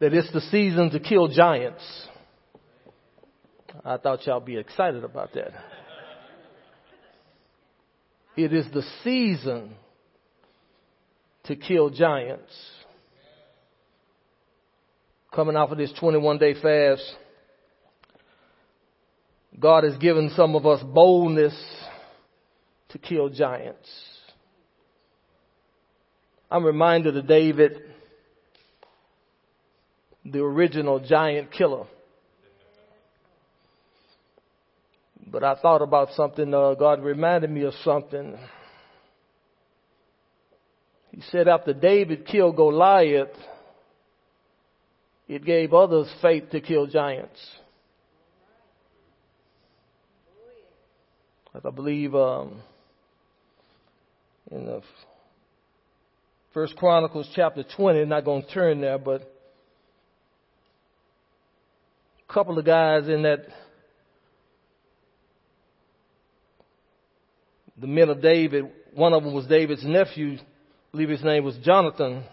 that it's the season to kill giants. I thought y'all be excited about that. It is the season to kill giants. Coming off of this 21 day fast, God has given some of us boldness to kill giants. I'm reminded of David, the original giant killer. But I thought about something, uh, God reminded me of something. He said after David killed Goliath, it gave others faith to kill giants. I believe um, in the First Chronicles chapter 20, not going to turn there, but couple of guys in that the men of David, one of them was David's nephew, I believe his name was Jonathan.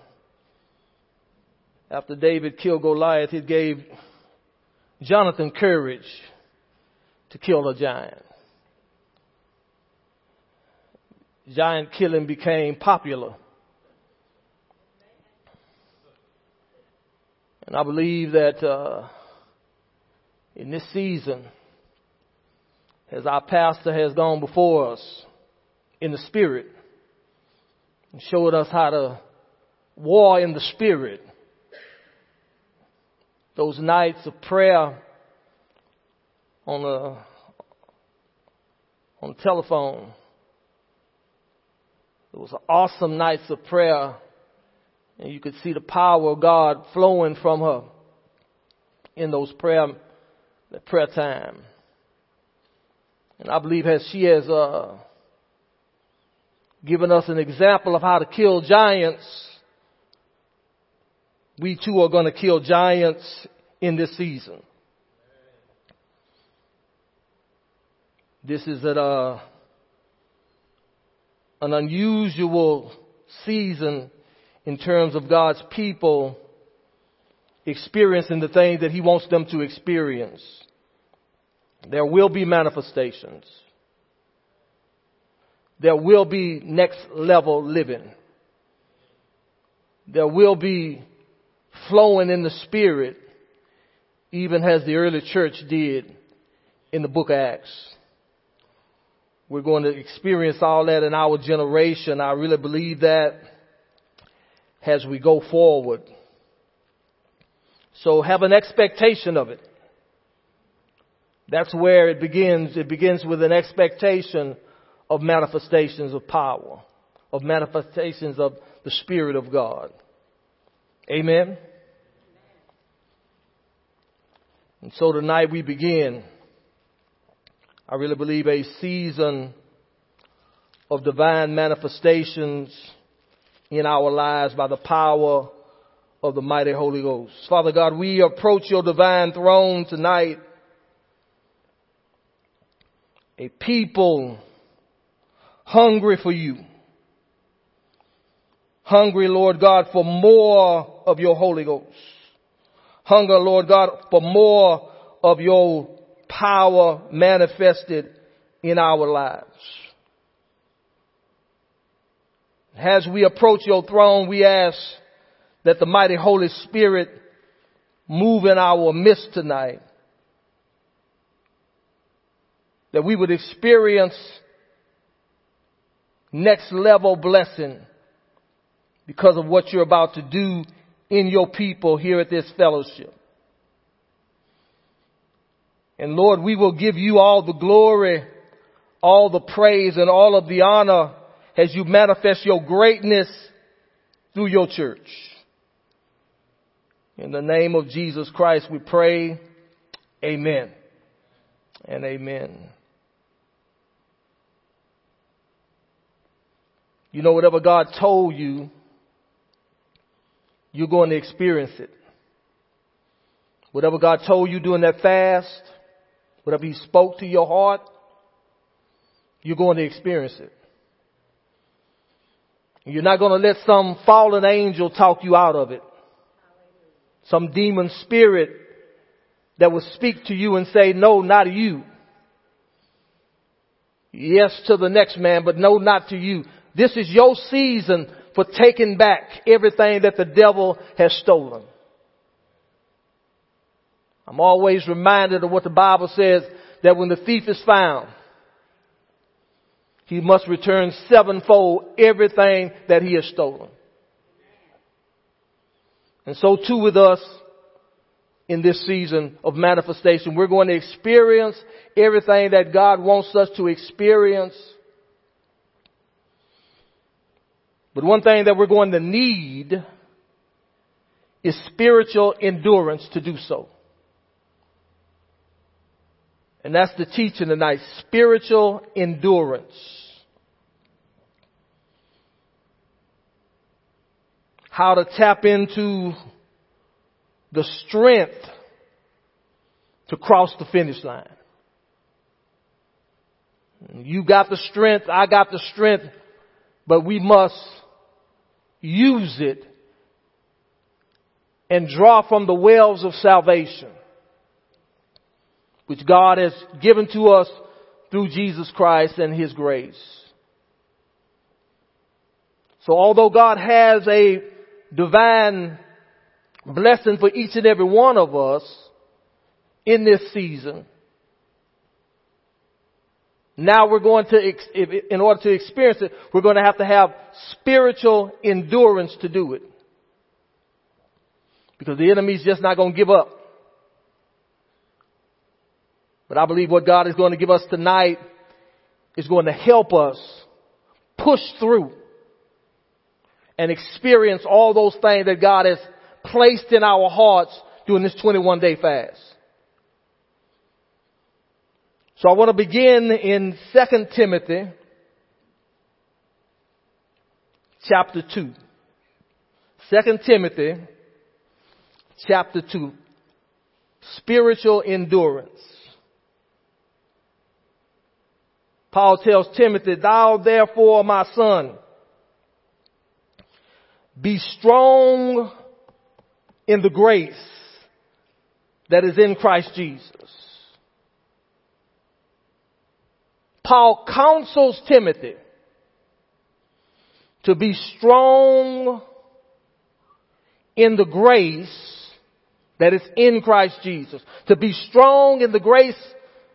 After David killed Goliath, it gave Jonathan courage to kill a giant. Giant killing became popular. And I believe that uh, in this season, as our pastor has gone before us, in the spirit and showed us how to war in the spirit. Those nights of prayer on the on the telephone. It was awesome nights of prayer and you could see the power of God flowing from her in those prayer prayer time. And I believe as she has uh, given us an example of how to kill giants. We too are going to kill giants in this season. This is at a, an unusual season in terms of God's people experiencing the things that He wants them to experience. There will be manifestations there will be next level living. There will be flowing in the Spirit, even as the early church did in the book of Acts. We're going to experience all that in our generation. I really believe that as we go forward. So have an expectation of it. That's where it begins. It begins with an expectation of manifestations of power, of manifestations of the Spirit of God. Amen. And so tonight we begin, I really believe, a season of divine manifestations in our lives by the power of the mighty Holy Ghost. Father God, we approach your divine throne tonight. A people hungry for you. Hungry, Lord God, for more of your Holy Ghost. Hunger, Lord God, for more of your power manifested in our lives. As we approach your throne, we ask that the mighty Holy Spirit move in our midst tonight. That we would experience next level blessing because of what you're about to do in your people here at this fellowship. And Lord, we will give you all the glory, all the praise and all of the honor as you manifest your greatness through your church. In the name of Jesus Christ we pray. Amen and amen. You know, whatever God told you, you're going to experience it. Whatever God told you during that fast, whatever He spoke to your heart, you're going to experience it. You're not going to let some fallen angel talk you out of it. Some demon spirit that will speak to you and say, no, not you. Yes to the next man, but no, not to you. This is your season for taking back everything that the devil has stolen. I'm always reminded of what the Bible says that when the thief is found, he must return sevenfold everything that he has stolen. And so too with us in this season of manifestation. We're going to experience everything that God wants us to experience. But one thing that we're going to need is spiritual endurance to do so. And that's the teaching tonight. Spiritual endurance. How to tap into the strength to cross the finish line. You got the strength, I got the strength, but we must use it and draw from the wells of salvation which God has given to us through Jesus Christ and His grace. So although God has a divine blessing for each and every one of us in this season, now we're going to, in order to experience it, we're going to have to have spiritual endurance to do it. Because the enemy's just not going to give up. But I believe what God is going to give us tonight is going to help us push through and experience all those things that God has placed in our hearts during this 21 day fast. So I want to begin in 2 Timothy chapter 2. 2 Timothy chapter 2. Spiritual endurance. Paul tells Timothy, thou therefore, my son, be strong in the grace that is in Christ Jesus. Paul counsels Timothy to be strong in the grace that is in Christ Jesus. To be strong in the grace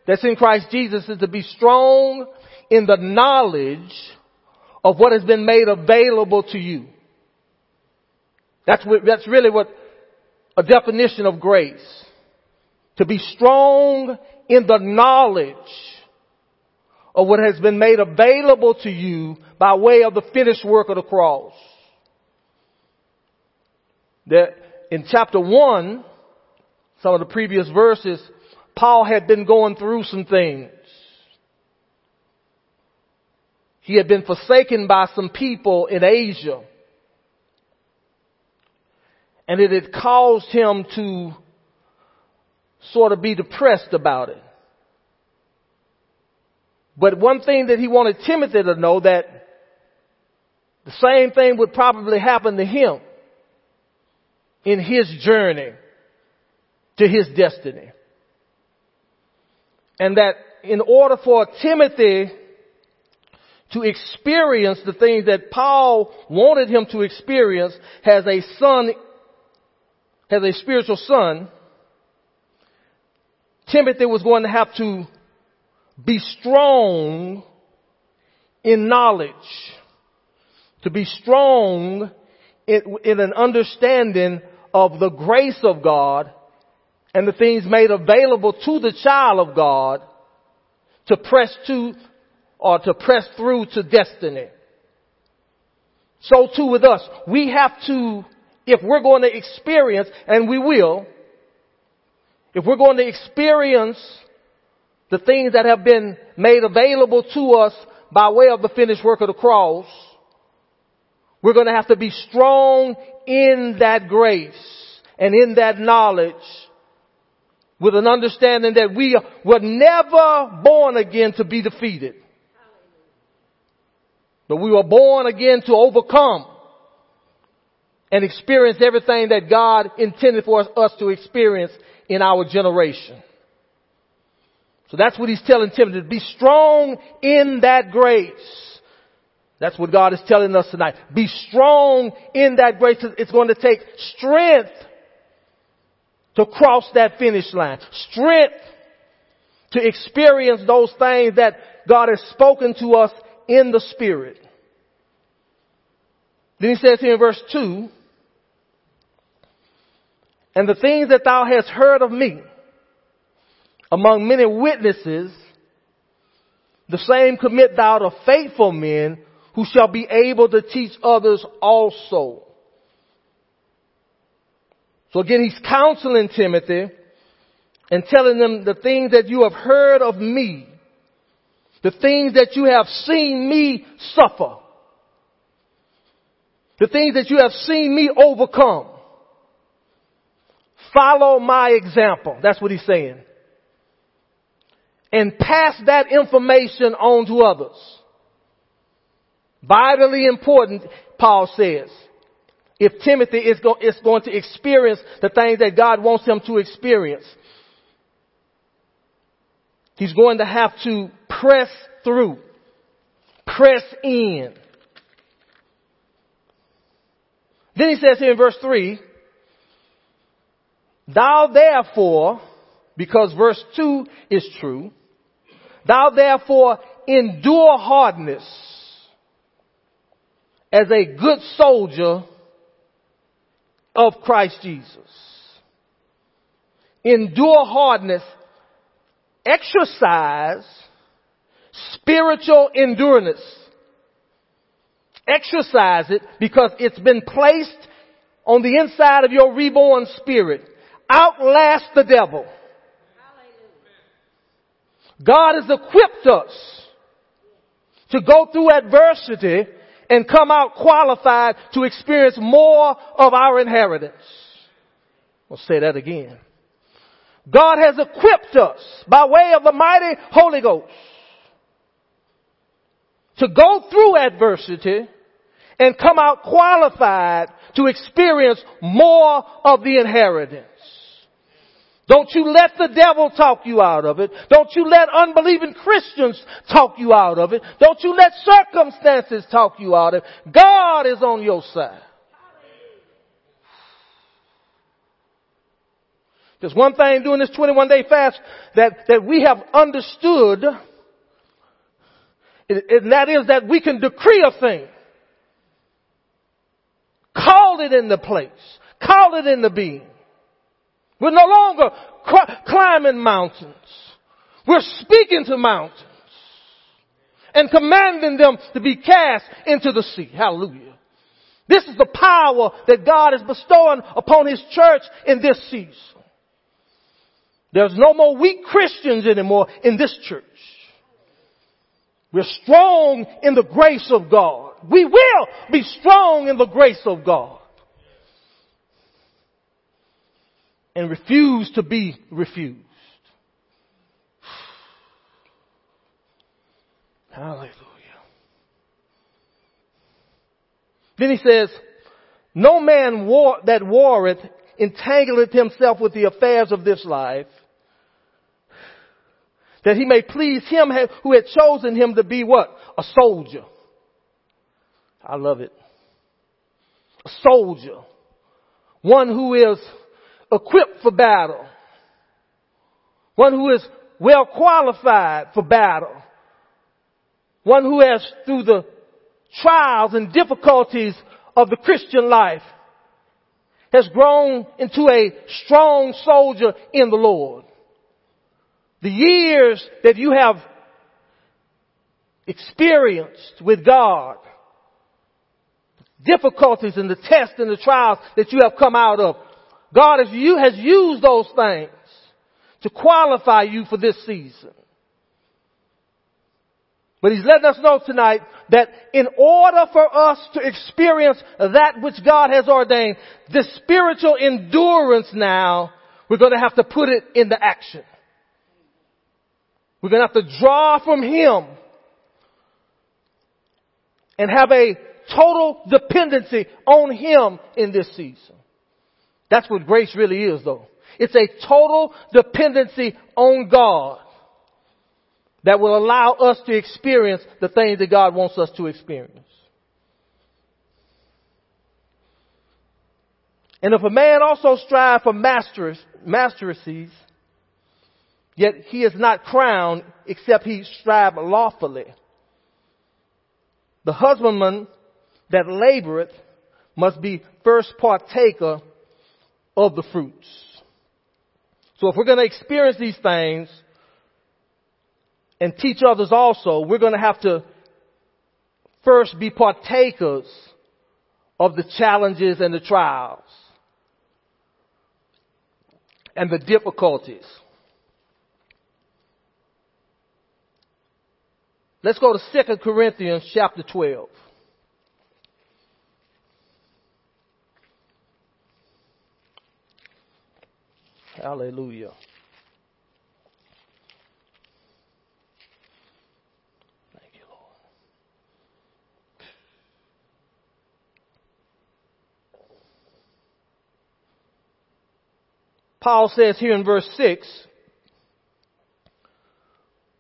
that's in Christ Jesus is to be strong in the knowledge of what has been made available to you. That's what, that's really what a definition of grace. To be strong in the knowledge of what has been made available to you by way of the finished work of the cross. That in chapter one, some of the previous verses, Paul had been going through some things. He had been forsaken by some people in Asia. And it had caused him to sort of be depressed about it. But one thing that he wanted Timothy to know that the same thing would probably happen to him in his journey to his destiny and that in order for Timothy to experience the things that Paul wanted him to experience as a son, as a spiritual son, Timothy was going to have to be strong in knowledge, to be strong in, in, an understanding of the grace of God and the things made available to the child of God to press to or to press through to destiny. So too with us. We have to, if we're going to experience, and we will, if we're going to experience the things that have been made available to us by way of the finished work of the cross, we're going to have to be strong in that grace and in that knowledge with an understanding that we were never born again to be defeated. But we were born again to overcome. And experience everything that God intended for us to experience in our generation. So that's what he's telling Timothy, to be strong in that grace. That's what God is telling us tonight. Be strong in that grace. It's going to take strength to cross that finish line. Strength to experience those things that God has spoken to us in the Spirit. Then he says here in verse 2, and the things that thou hast heard of me among many witnesses, the same commit thou to faithful men who shall be able to teach others also. So again, he's counseling Timothy and telling them the things that you have heard of me, the things that you have seen me suffer, the things that you have seen me overcome. Follow my example. That's what he's saying. And pass that information on to others. Vitally important, Paul says. If Timothy is, go, is going to experience the things that God wants him to experience, he's going to have to press through, press in. Then he says here in verse 3, Thou therefore, because verse 2 is true, thou therefore endure hardness as a good soldier of Christ Jesus. Endure hardness, exercise spiritual endurance. Exercise it because it's been placed on the inside of your reborn spirit. Outlast the devil. God has equipped us to go through adversity and come out qualified to experience more of our inheritance. I'll say that again. God has equipped us by way of the mighty Holy Ghost to go through adversity and come out qualified to experience more of the inheritance. Don't you let the devil talk you out of it. Don't you let unbelieving Christians talk you out of it. Don't you let circumstances talk you out of it. God is on your side. There's one thing during this 21 day fast that, that we have understood, and that is that we can decree a thing. Call it in the place. Call it in the being. We're no longer climbing mountains. We're speaking to mountains and commanding them to be cast into the sea. Hallelujah. This is the power that God is bestowing upon His church in this season. There's no more weak Christians anymore in this church. We're strong in the grace of God. We will be strong in the grace of God. And refuse to be refused. Hallelujah. Then he says, no man war, that warreth entangleth himself with the affairs of this life, that he may please him who had chosen him to be what? A soldier. I love it. A soldier. One who is equipped for battle. One who is well qualified for battle. One who has, through the trials and difficulties of the Christian life, has grown into a strong soldier in the Lord. The years that you have experienced with God, difficulties and the tests and the trials that you have come out of, God has, has used those things to qualify you for this season. But He's letting us know tonight that in order for us to experience that which God has ordained, the spiritual endurance now, we're going to have to put it into action. We're going to have to draw from Him and have a total dependency on Him in this season. That's what grace really is though. It's a total dependency on God that will allow us to experience the things that God wants us to experience. And if a man also strive for masteresses, yet he is not crowned except he strive lawfully. The husbandman that laboreth must be first partaker of the fruits. So if we're going to experience these things and teach others also, we're going to have to first be partakers of the challenges and the trials and the difficulties. Let's go to 2 Corinthians chapter 12. Hallelujah. Thank you, Lord. Paul says here in verse 6,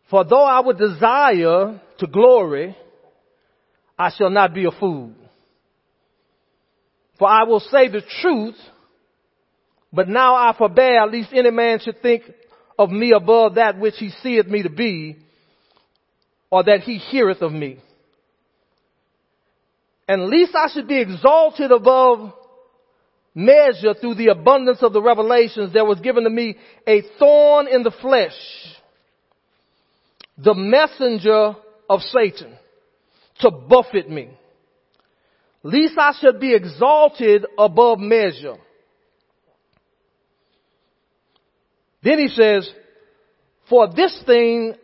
For though I would desire to glory, I shall not be a fool. For I will say the truth, but now I forbear, lest any man should think of me above that which he seeth me to be, or that he heareth of me. And lest I should be exalted above measure through the abundance of the revelations, there was given to me a thorn in the flesh, the messenger of Satan, to buffet me. Lest I should be exalted above measure. Then he says, for this thing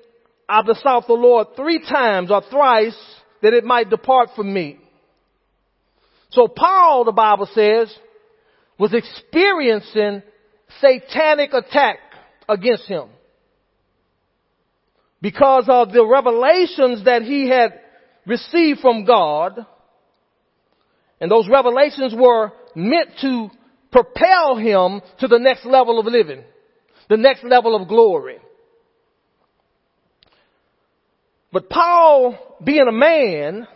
I besought the Lord three times or thrice that it might depart from me. So Paul, the Bible says, was experiencing satanic attack against him because of the revelations that he had received from God. And those revelations were meant to propel him to the next level of living, the next level of glory. But Paul, being a man,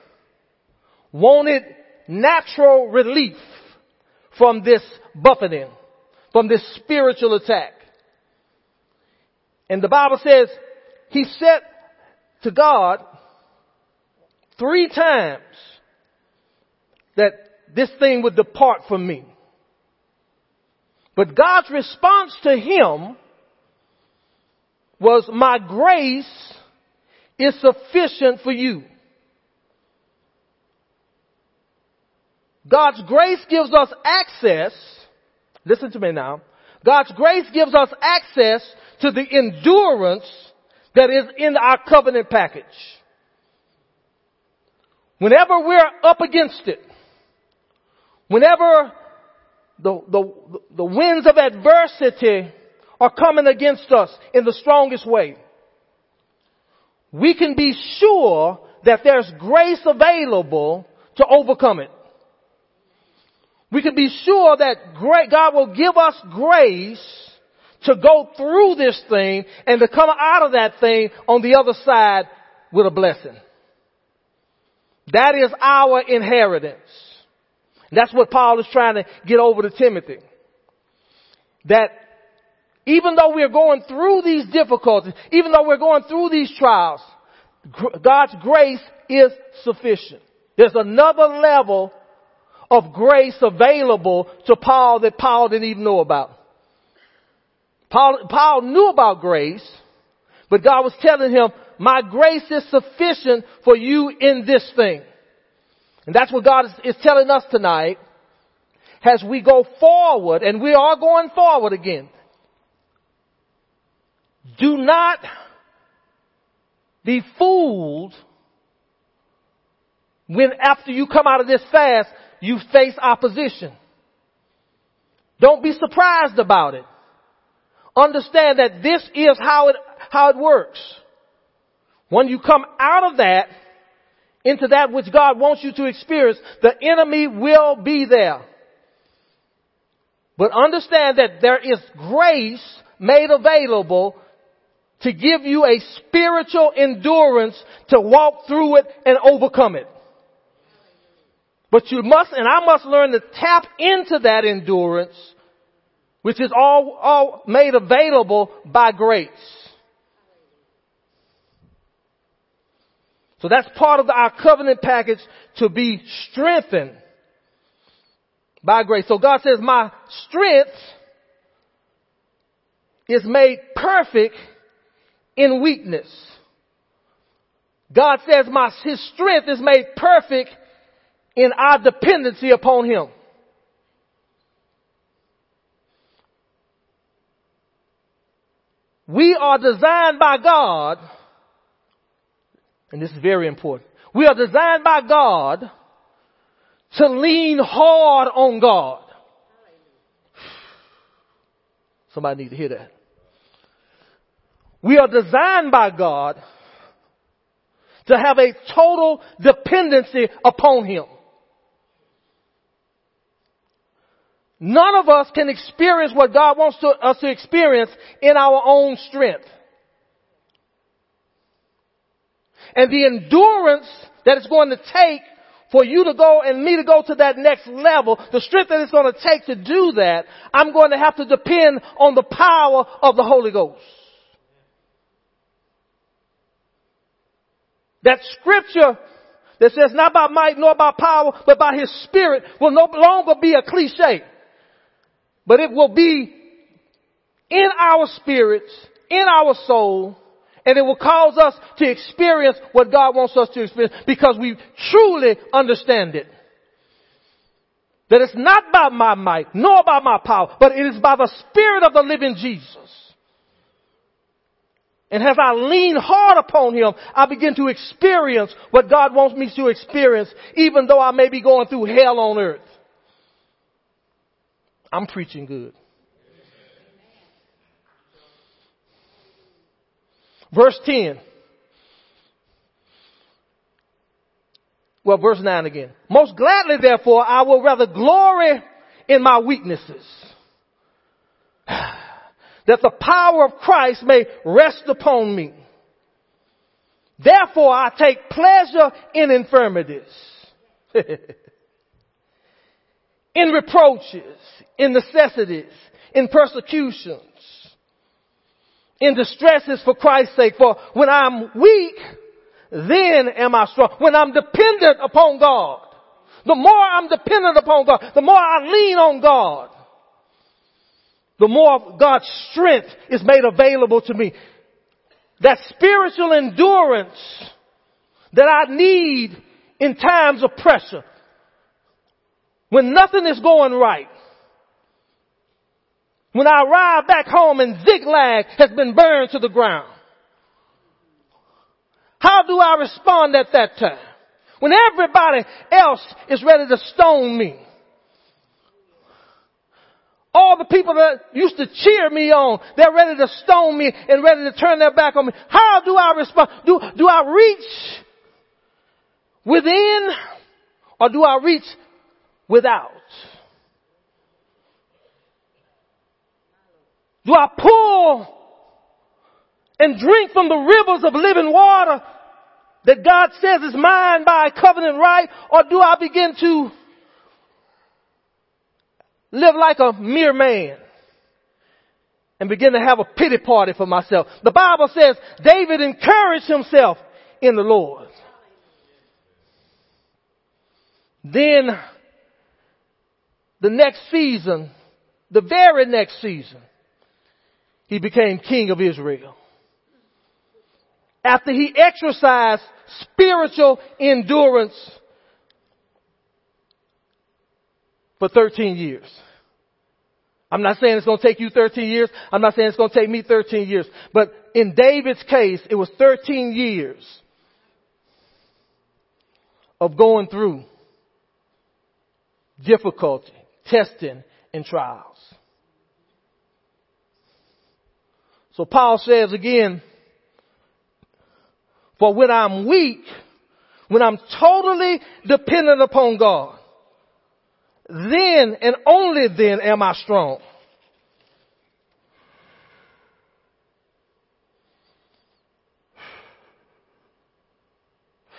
wanted natural relief from this buffeting, from this spiritual attack. And the Bible says he said to God three times that this thing would depart from me. But God's response to him was, my grace is sufficient for you. God's grace gives us access, listen to me now, God's grace gives us access to the endurance that is in our covenant package. Whenever we're up against it, whenever the, the, the winds of adversity are coming against us in the strongest way, we can be sure that there's grace available to overcome it we can be sure that God will give us grace to go through this thing and to come out of that thing on the other side with a blessing. That is our inheritance. That's what Paul is trying to get over to Timothy. That even though we're going through these difficulties, even though we're going through these trials, God's grace is sufficient. There's another level of grace available to Paul that Paul didn't even know about. Paul, Paul knew about grace, but God was telling him, my grace is sufficient for you in this thing. And that's what God is, is telling us tonight as we go forward, and we are going forward again. Do not be fooled when after you come out of this fast, you face opposition. Don't be surprised about it. Understand that this is how it, how it works. When you come out of that, into that which God wants you to experience, the enemy will be there. But understand that there is grace made available to give you a spiritual endurance to walk through it and overcome it. But you must, and I must learn to tap into that endurance, which is all, all made available by grace. So that's part of the, our covenant package to be strengthened by grace. So God says, my strength is made perfect in weakness. God says my, his strength is made perfect in our dependency upon him. We are designed by God, and this is very important. We are designed by God to lean hard on God. Somebody needs to hear that. We are designed by God to have a total dependency upon Him. None of us can experience what God wants to, us to experience in our own strength. And the endurance that it's going to take for you to go and me to go to that next level, the strength that it's going to take to do that, I'm going to have to depend on the power of the Holy Ghost. That scripture that says not by might nor by power, but by his spirit will no longer be a cliche. But it will be in our spirits, in our soul, and it will cause us to experience what God wants us to experience because we truly understand it. That it's not by my might, nor by my power, but it is by the Spirit of the living Jesus. And as I lean hard upon Him, I begin to experience what God wants me to experience, even though I may be going through hell on earth. I'm preaching good. Verse 10. Well, verse 9 again. Most gladly, therefore, I will rather glory in my weaknesses that the power of Christ may rest upon me. Therefore I take pleasure in infirmities, in reproaches, in necessities, in persecutions, in distresses for Christ's sake. For when I'm weak, then am I strong. When I'm dependent upon God, the more I'm dependent upon God, the more I lean on God, the more God's strength is made available to me. That spiritual endurance that I need in times of pressure. When nothing is going right. When I arrive back home and Ziklag has been burned to the ground. How do I respond at that time? When everybody else is ready to stone me. All the people that used to cheer me on, they're ready to stone me and ready to turn their back on me. How do I respond? Do, do I reach within or do I reach without? Do I pull and drink from the rivers of living water that God says is mine by covenant right or do I begin to live like a mere man and begin to have a pity party for myself. The Bible says David encouraged himself in the Lord. Then the next season, the very next season, he became king of Israel. After he exercised spiritual endurance for 13 years. I'm not saying it's going to take you 13 years. I'm not saying it's going to take me 13 years. But in David's case, it was 13 years of going through difficulty, testing, and trials. So Paul says again, for when I'm weak, when I'm totally dependent upon God, then and only then am I strong.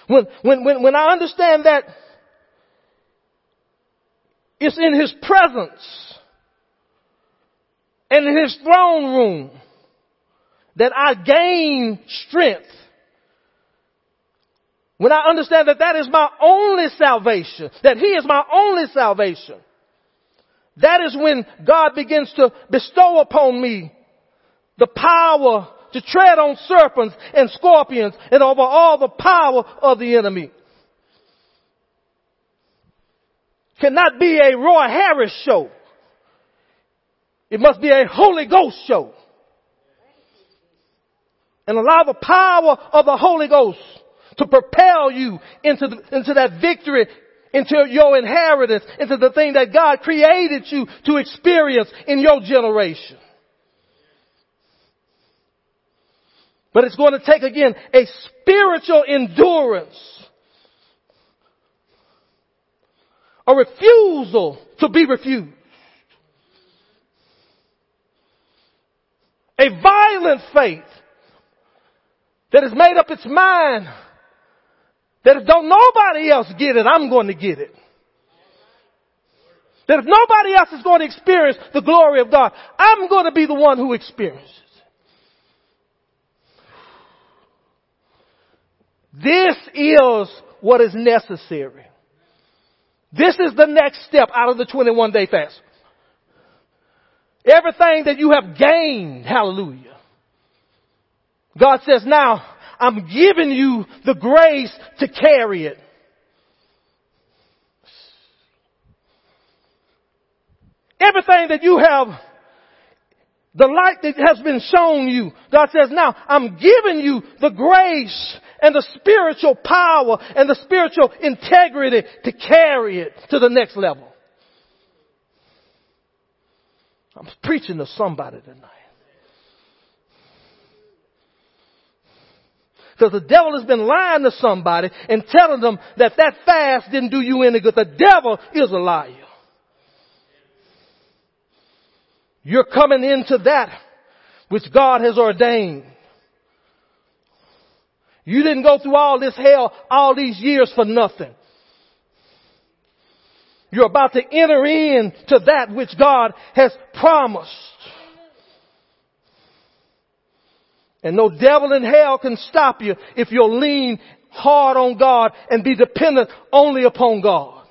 When, when, when, when I understand that it's in His presence and in His throne room that I gain strength. When I understand that that is my only salvation, that He is my only salvation, that is when God begins to bestow upon me the power to tread on serpents and scorpions and over all the power of the enemy. Cannot be a Roy Harris show. It must be a Holy Ghost show. And allow the power of the Holy Ghost to propel you into, the, into that victory, into your inheritance, into the thing that God created you to experience in your generation. But it's going to take again a spiritual endurance. A refusal to be refused. A violent faith that has made up its mind that if don't nobody else get it, I'm going to get it. That if nobody else is going to experience the glory of God, I'm going to be the one who experiences. This is what is necessary. This is the next step out of the 21 day fast. Everything that you have gained, hallelujah. God says, now I'm giving you the grace to carry it. Everything that you have the light that has been shown you. God says, now I'm giving you the grace and the spiritual power and the spiritual integrity to carry it to the next level. I'm preaching to somebody tonight. Because the devil has been lying to somebody and telling them that that fast didn't do you any good. The devil is a liar. You're coming into that which God has ordained. You didn't go through all this hell all these years for nothing. You're about to enter into that which God has promised. And no devil in hell can stop you if you'll lean hard on God and be dependent only upon God.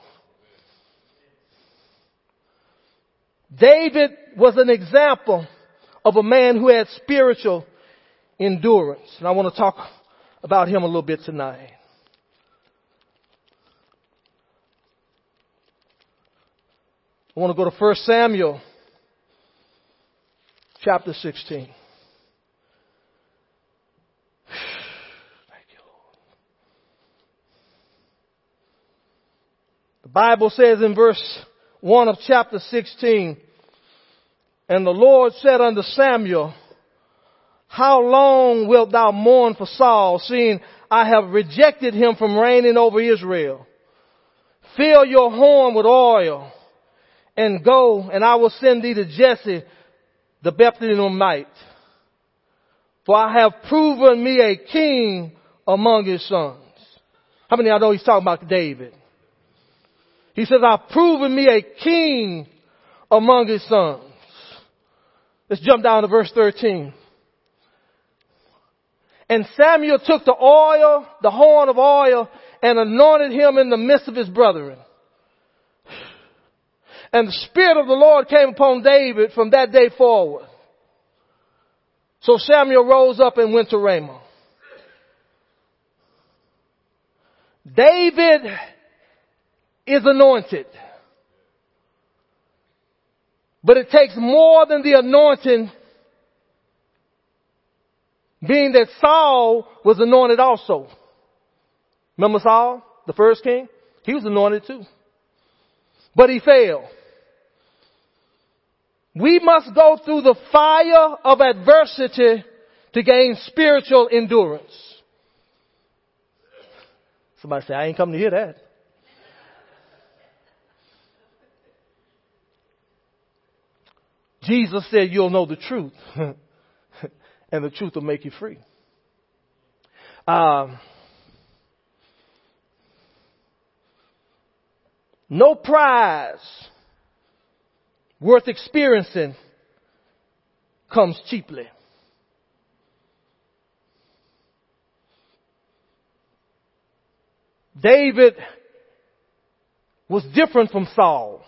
David was an example of a man who had spiritual endurance. And I want to talk about him a little bit tonight. I want to go to 1 Samuel chapter 16. Thank you, Lord. The Bible says in verse 1 of chapter 16, and the Lord said unto Samuel, How long wilt thou mourn for Saul, seeing I have rejected him from reigning over Israel? Fill your horn with oil and go, and I will send thee to Jesse the Bethlehemite. For I have proven me a king among his sons. How many of y'all know he's talking about David? He says, I've proven me a king among his sons. Let's jump down to verse 13. And Samuel took the oil, the horn of oil, and anointed him in the midst of his brethren. And the Spirit of the Lord came upon David from that day forward. So Samuel rose up and went to Ramah. David is anointed. But it takes more than the anointing, being that Saul was anointed also. Remember Saul, the first king? He was anointed too. But he failed. We must go through the fire of adversity to gain spiritual endurance. Somebody say, I ain't come to hear that. Jesus said, You'll know the truth, and the truth will make you free. Um, no prize worth experiencing comes cheaply. David was different from Saul.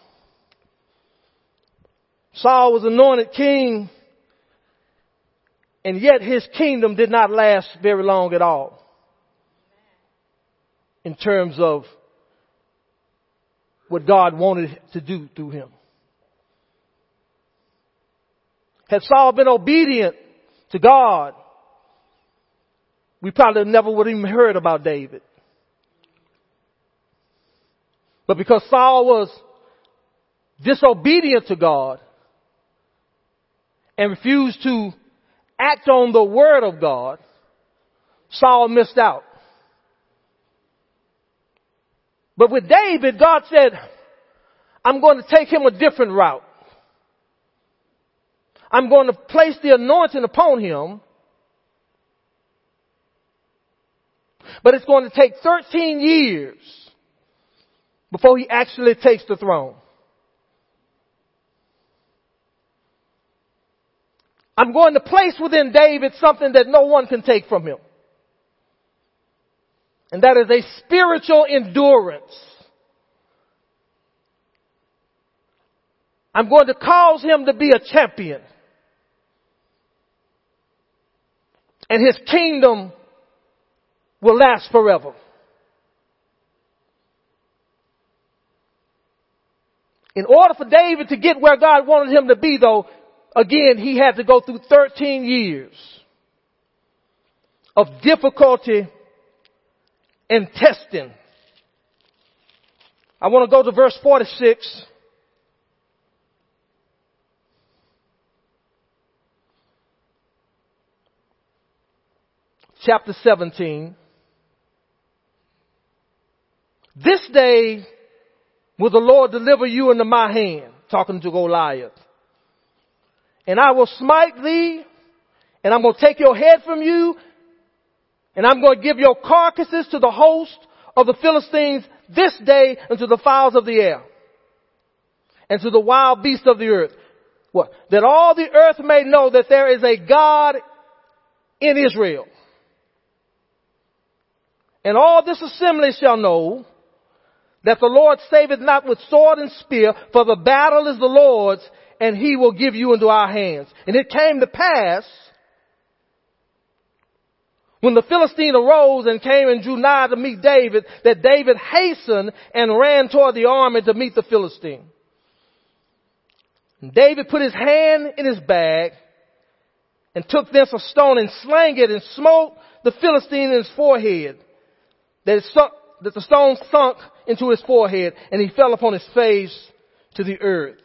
Saul was anointed king, and yet his kingdom did not last very long at all. In terms of what God wanted to do through him. Had Saul been obedient to God, we probably never would have even heard about David. But because Saul was disobedient to God and refused to act on the word of God, Saul missed out. But with David, God said, I'm going to take him a different route. I'm going to place the anointing upon him. But it's going to take 13 years before he actually takes the throne. I'm going to place within David something that no one can take from him. And that is a spiritual endurance. I'm going to cause him to be a champion. And his kingdom will last forever. In order for David to get where God wanted him to be though, again, he had to go through 13 years of difficulty and testing. I want to go to verse 46. Chapter 17. This day will the Lord deliver you into my hand, talking to Goliath. And I will smite thee, and I'm going to take your head from you, and I'm going to give your carcasses to the host of the Philistines this day unto the fowls of the air, and to the wild beasts of the earth. What? That all the earth may know that there is a God in Israel. And all this assembly shall know that the Lord saveth not with sword and spear, for the battle is the Lord's, and he will give you into our hands. And it came to pass, when the Philistine arose and came and drew nigh to meet David, that David hastened and ran toward the army to meet the Philistine. David put his hand in his bag and took thence a stone and slang it and smote the Philistine in his forehead. That it that the stone sunk into his forehead and he fell upon his face to the earth.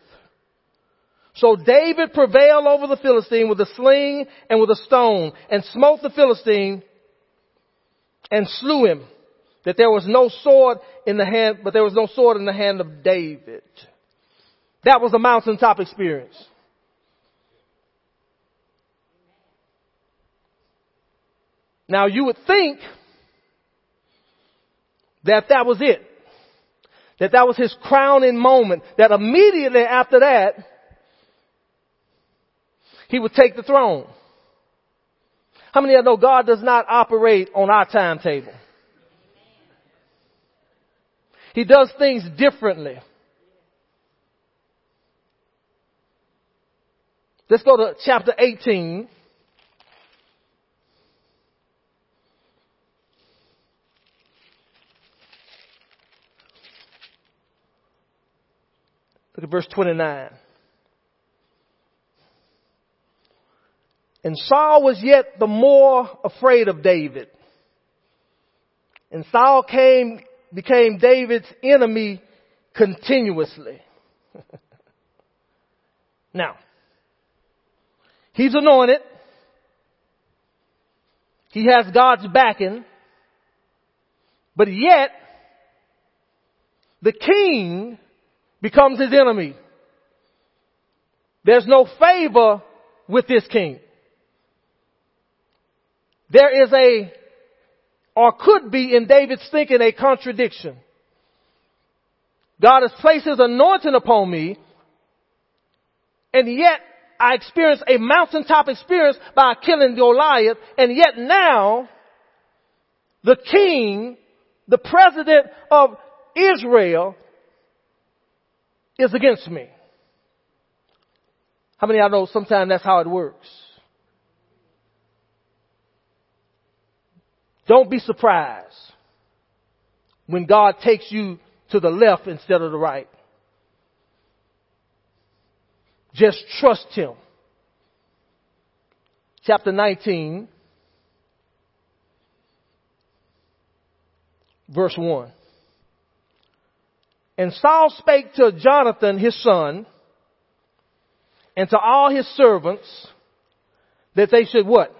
So David prevailed over the Philistine with a sling and with a stone and smote the Philistine and slew him. That there was no sword in the hand, but there was no sword in the hand of David. That was a mountaintop experience. Now you would think that that was it. That that was his crowning moment. That immediately after that, he would take the throne. How many of you know God does not operate on our timetable? He does things differently. Let's go to chapter 18. Look at verse 29. And Saul was yet the more afraid of David. And Saul came, became David's enemy continuously. now, he's anointed. He has God's backing. But yet, the king becomes his enemy. There's no favor with this king. There is a, or could be in David's thinking, a contradiction. God has placed his anointing upon me, and yet I experienced a mountaintop experience by killing Goliath, and yet now, the king, the president of Israel, is against me. How many of y'all know sometimes that's how it works? Don't be surprised when God takes you to the left instead of the right. Just trust Him. Chapter 19, verse 1. And Saul spake to Jonathan his son and to all his servants that they should what?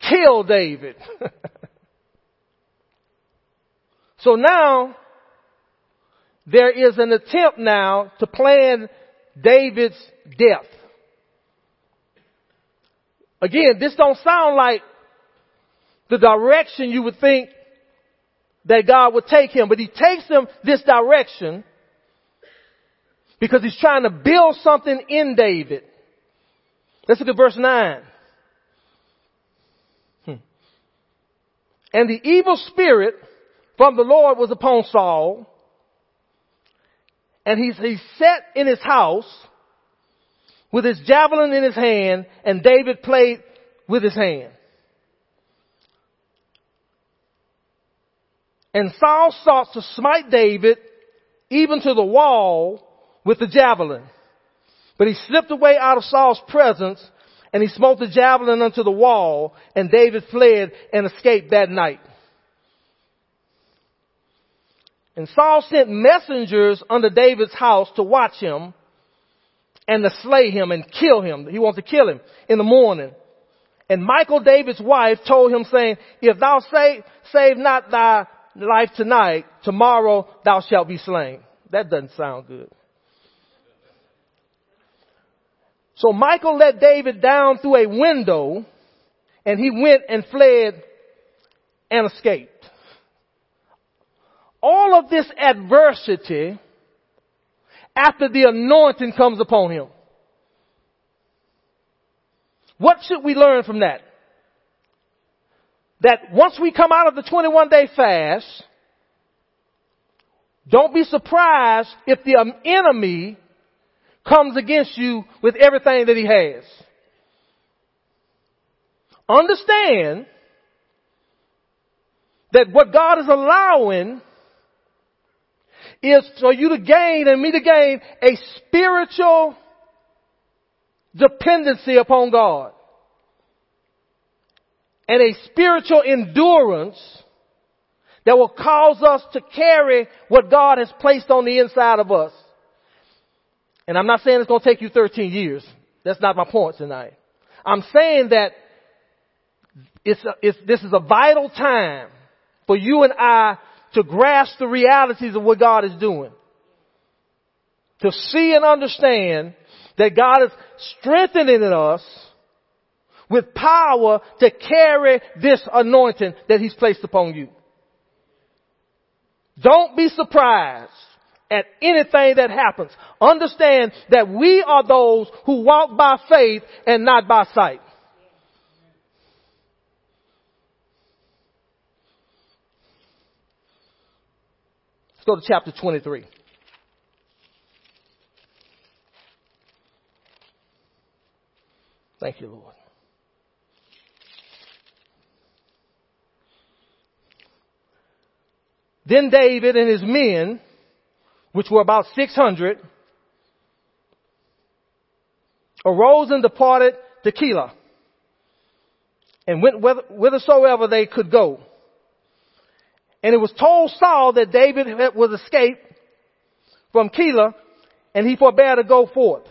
Kill David. so now there is an attempt now to plan David's death. Again, this don't sound like the direction you would think that God would take him, but he takes him this direction because he's trying to build something in David. Let's look at verse 9. And the evil spirit from the Lord was upon Saul, and he, he sat in his house with his javelin in his hand, and David played with his hand. And Saul sought to smite David even to the wall with the javelin. But he slipped away out of Saul's presence and he smote the javelin unto the wall and David fled and escaped that night. And Saul sent messengers unto David's house to watch him and to slay him and kill him. He wants to kill him in the morning. And Michal David's wife, told him saying, if thou save, save not thy life tonight, tomorrow thou shalt be slain. That doesn't sound good. So Michal let David down through a window and he went and fled and escaped all of this adversity after the anointing comes upon him. What should we learn from that? That once we come out of the 21 day fast, don't be surprised if the enemy comes against you with everything that he has. Understand that what God is allowing is for you to gain and me to gain a spiritual dependency upon God and a spiritual endurance that will cause us to carry what God has placed on the inside of us. And I'm not saying it's going to take you 13 years. That's not my point tonight. I'm saying that it's, a, it's this is a vital time for you and I to grasp the realities of what God is doing. To see and understand that God is strengthening us with power to carry this anointing that He's placed upon you. Don't be surprised at anything that happens. Understand that we are those who walk by faith and not by sight. Let's go to chapter 23. Thank you, Lord. Then David and his men, which were about 600, arose and departed to Keilah and went whithersoever they could go. And it was told Saul that David was escaped from Keilah and he forbade to go forth.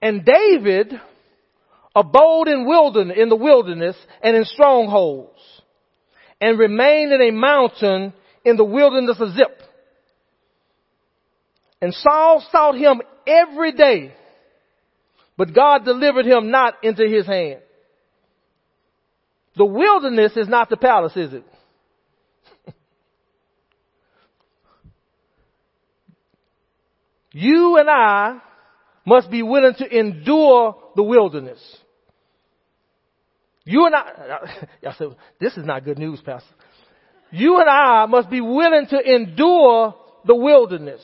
And David abode in wilderness, in the wilderness and in strongholds. and remained in a mountain in the wilderness of Ziph. And Saul sought him every day, but God delivered him not into his hand. The wilderness is not the palace, is it? you and I must be willing to endure the wilderness. You and I, I said, this is not good news, Pastor. You and I must be willing to endure the wilderness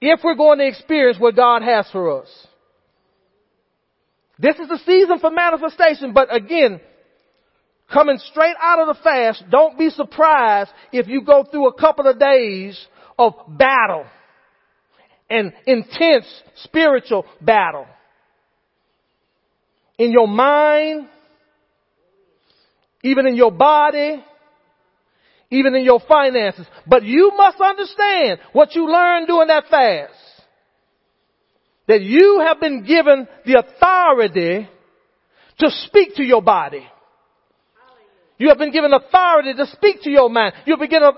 if we're going to experience what God has for us. This is the season for manifestation, but again, coming straight out of the fast, don't be surprised if you go through a couple of days of battle and intense spiritual battle. In your mind, even in your body, even in your finances. But you must understand what you learned during that fast. That you have been given the authority to speak to your body. You have been given authority to speak to your mind. You've been given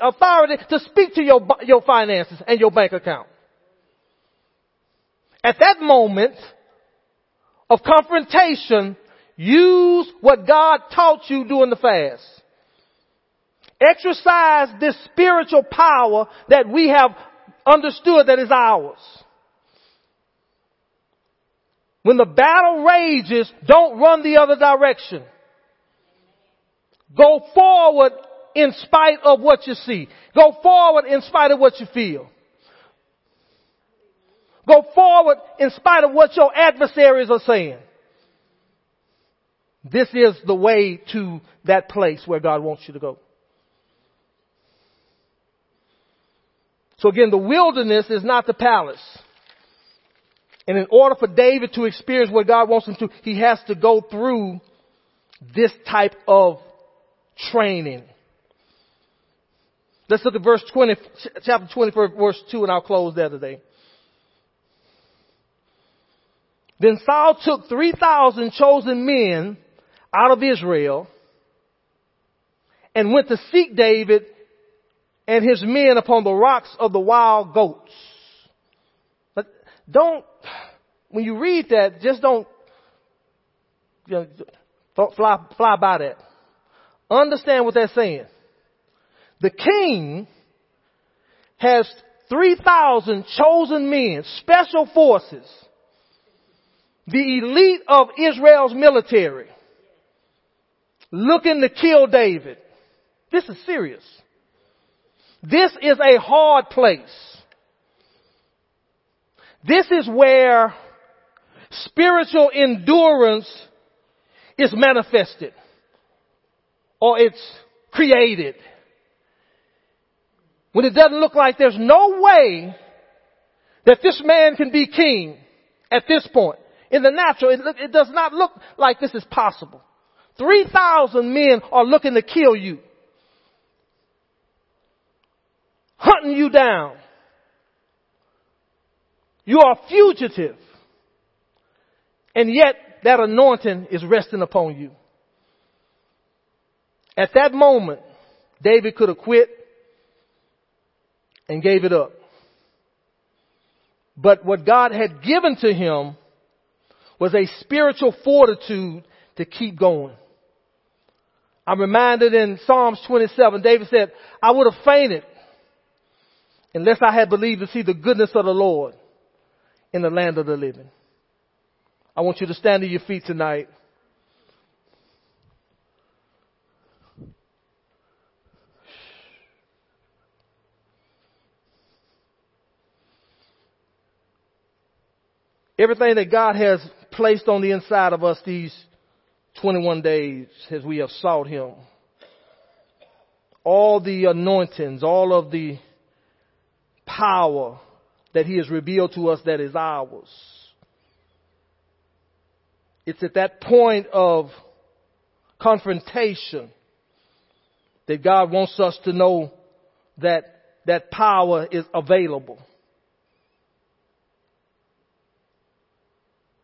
authority to speak to your, your finances and your bank account. At that moment of confrontation, use what God taught you during the fast. Exercise this spiritual power that we have understood that is ours. When the battle rages, don't run the other direction. Go forward in spite of what you see. Go forward in spite of what you feel. Go forward in spite of what your adversaries are saying. This is the way to that place where God wants you to go. So again, the wilderness is not the palace. And in order for David to experience what God wants him to, he has to go through this type of training. Let's look at verse 20, chapter 20, verse 2, and I'll close there today. Then Saul took 3,000 chosen men out of Israel and went to seek David and his men upon the rocks of the wild goats. But don't, when you read that, just don't you know, fly, fly by that. Understand what they're saying. The king has 3,000 chosen men, special forces, the elite of Israel's military, looking to kill David. This is serious. This is a hard place. This is where spiritual endurance is manifested or it's created. When it doesn't look like there's no way that this man can be king at this point. In the natural, it, it does not look like this is possible. 3,000 men are looking to kill you. Hunting you down. You are fugitive. And yet that anointing is resting upon you. At that moment, David could have quit and gave it up. But what God had given to him was a spiritual fortitude to keep going. I'm reminded in Psalms 27, David said, I would have fainted unless I had believed to see the goodness of the Lord in the land of the living. I want you to stand to your feet tonight. Everything that God has placed on the inside of us these 21 days as we have sought Him. All the anointings, all of the power that He has revealed to us that is ours. It's at that point of confrontation that God wants us to know that that power is available.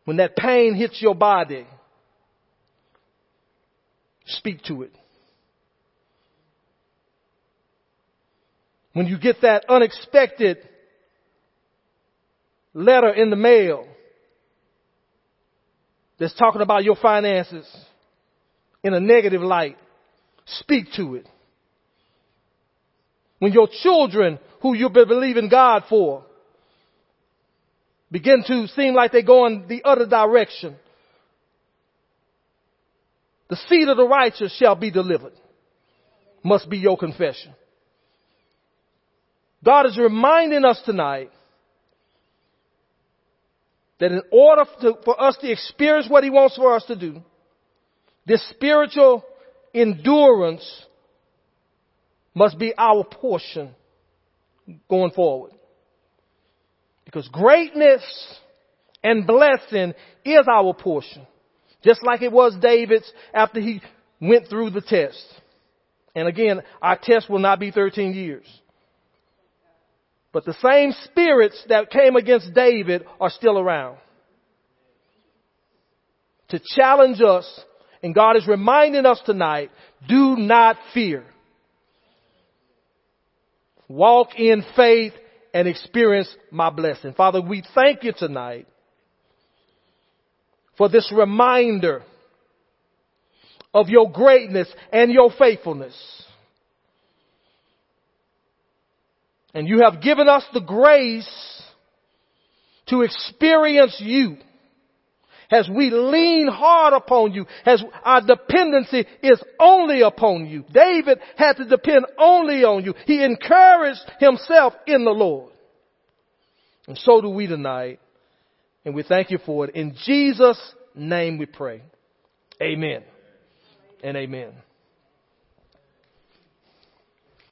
When that pain hits your body, speak to it. When you get that unexpected letter in the mail that's talking about your finances in a negative light, speak to it. When your children, who you've been believing God for, begin to seem like they're going the other direction, the seed of the righteous shall be delivered. Must be your confession. God is reminding us tonight that in order to, for us to experience what He wants for us to do, this spiritual endurance must be our portion going forward. Because greatness and blessing is our portion. Just like it was David's after he went through the test. And again, our test will not be 13 years. But the same spirits that came against David are still around. To challenge us, and God is reminding us tonight, do not fear. Walk in faith and experience my blessing. Father, we thank you tonight for this reminder of your greatness and your faithfulness. And you have given us the grace to experience you as we lean hard upon you, as our dependency is only upon you. David had to depend only on you. He encouraged himself in the Lord. And so do we tonight. And we thank you for it. In Jesus' name we pray. Amen and amen.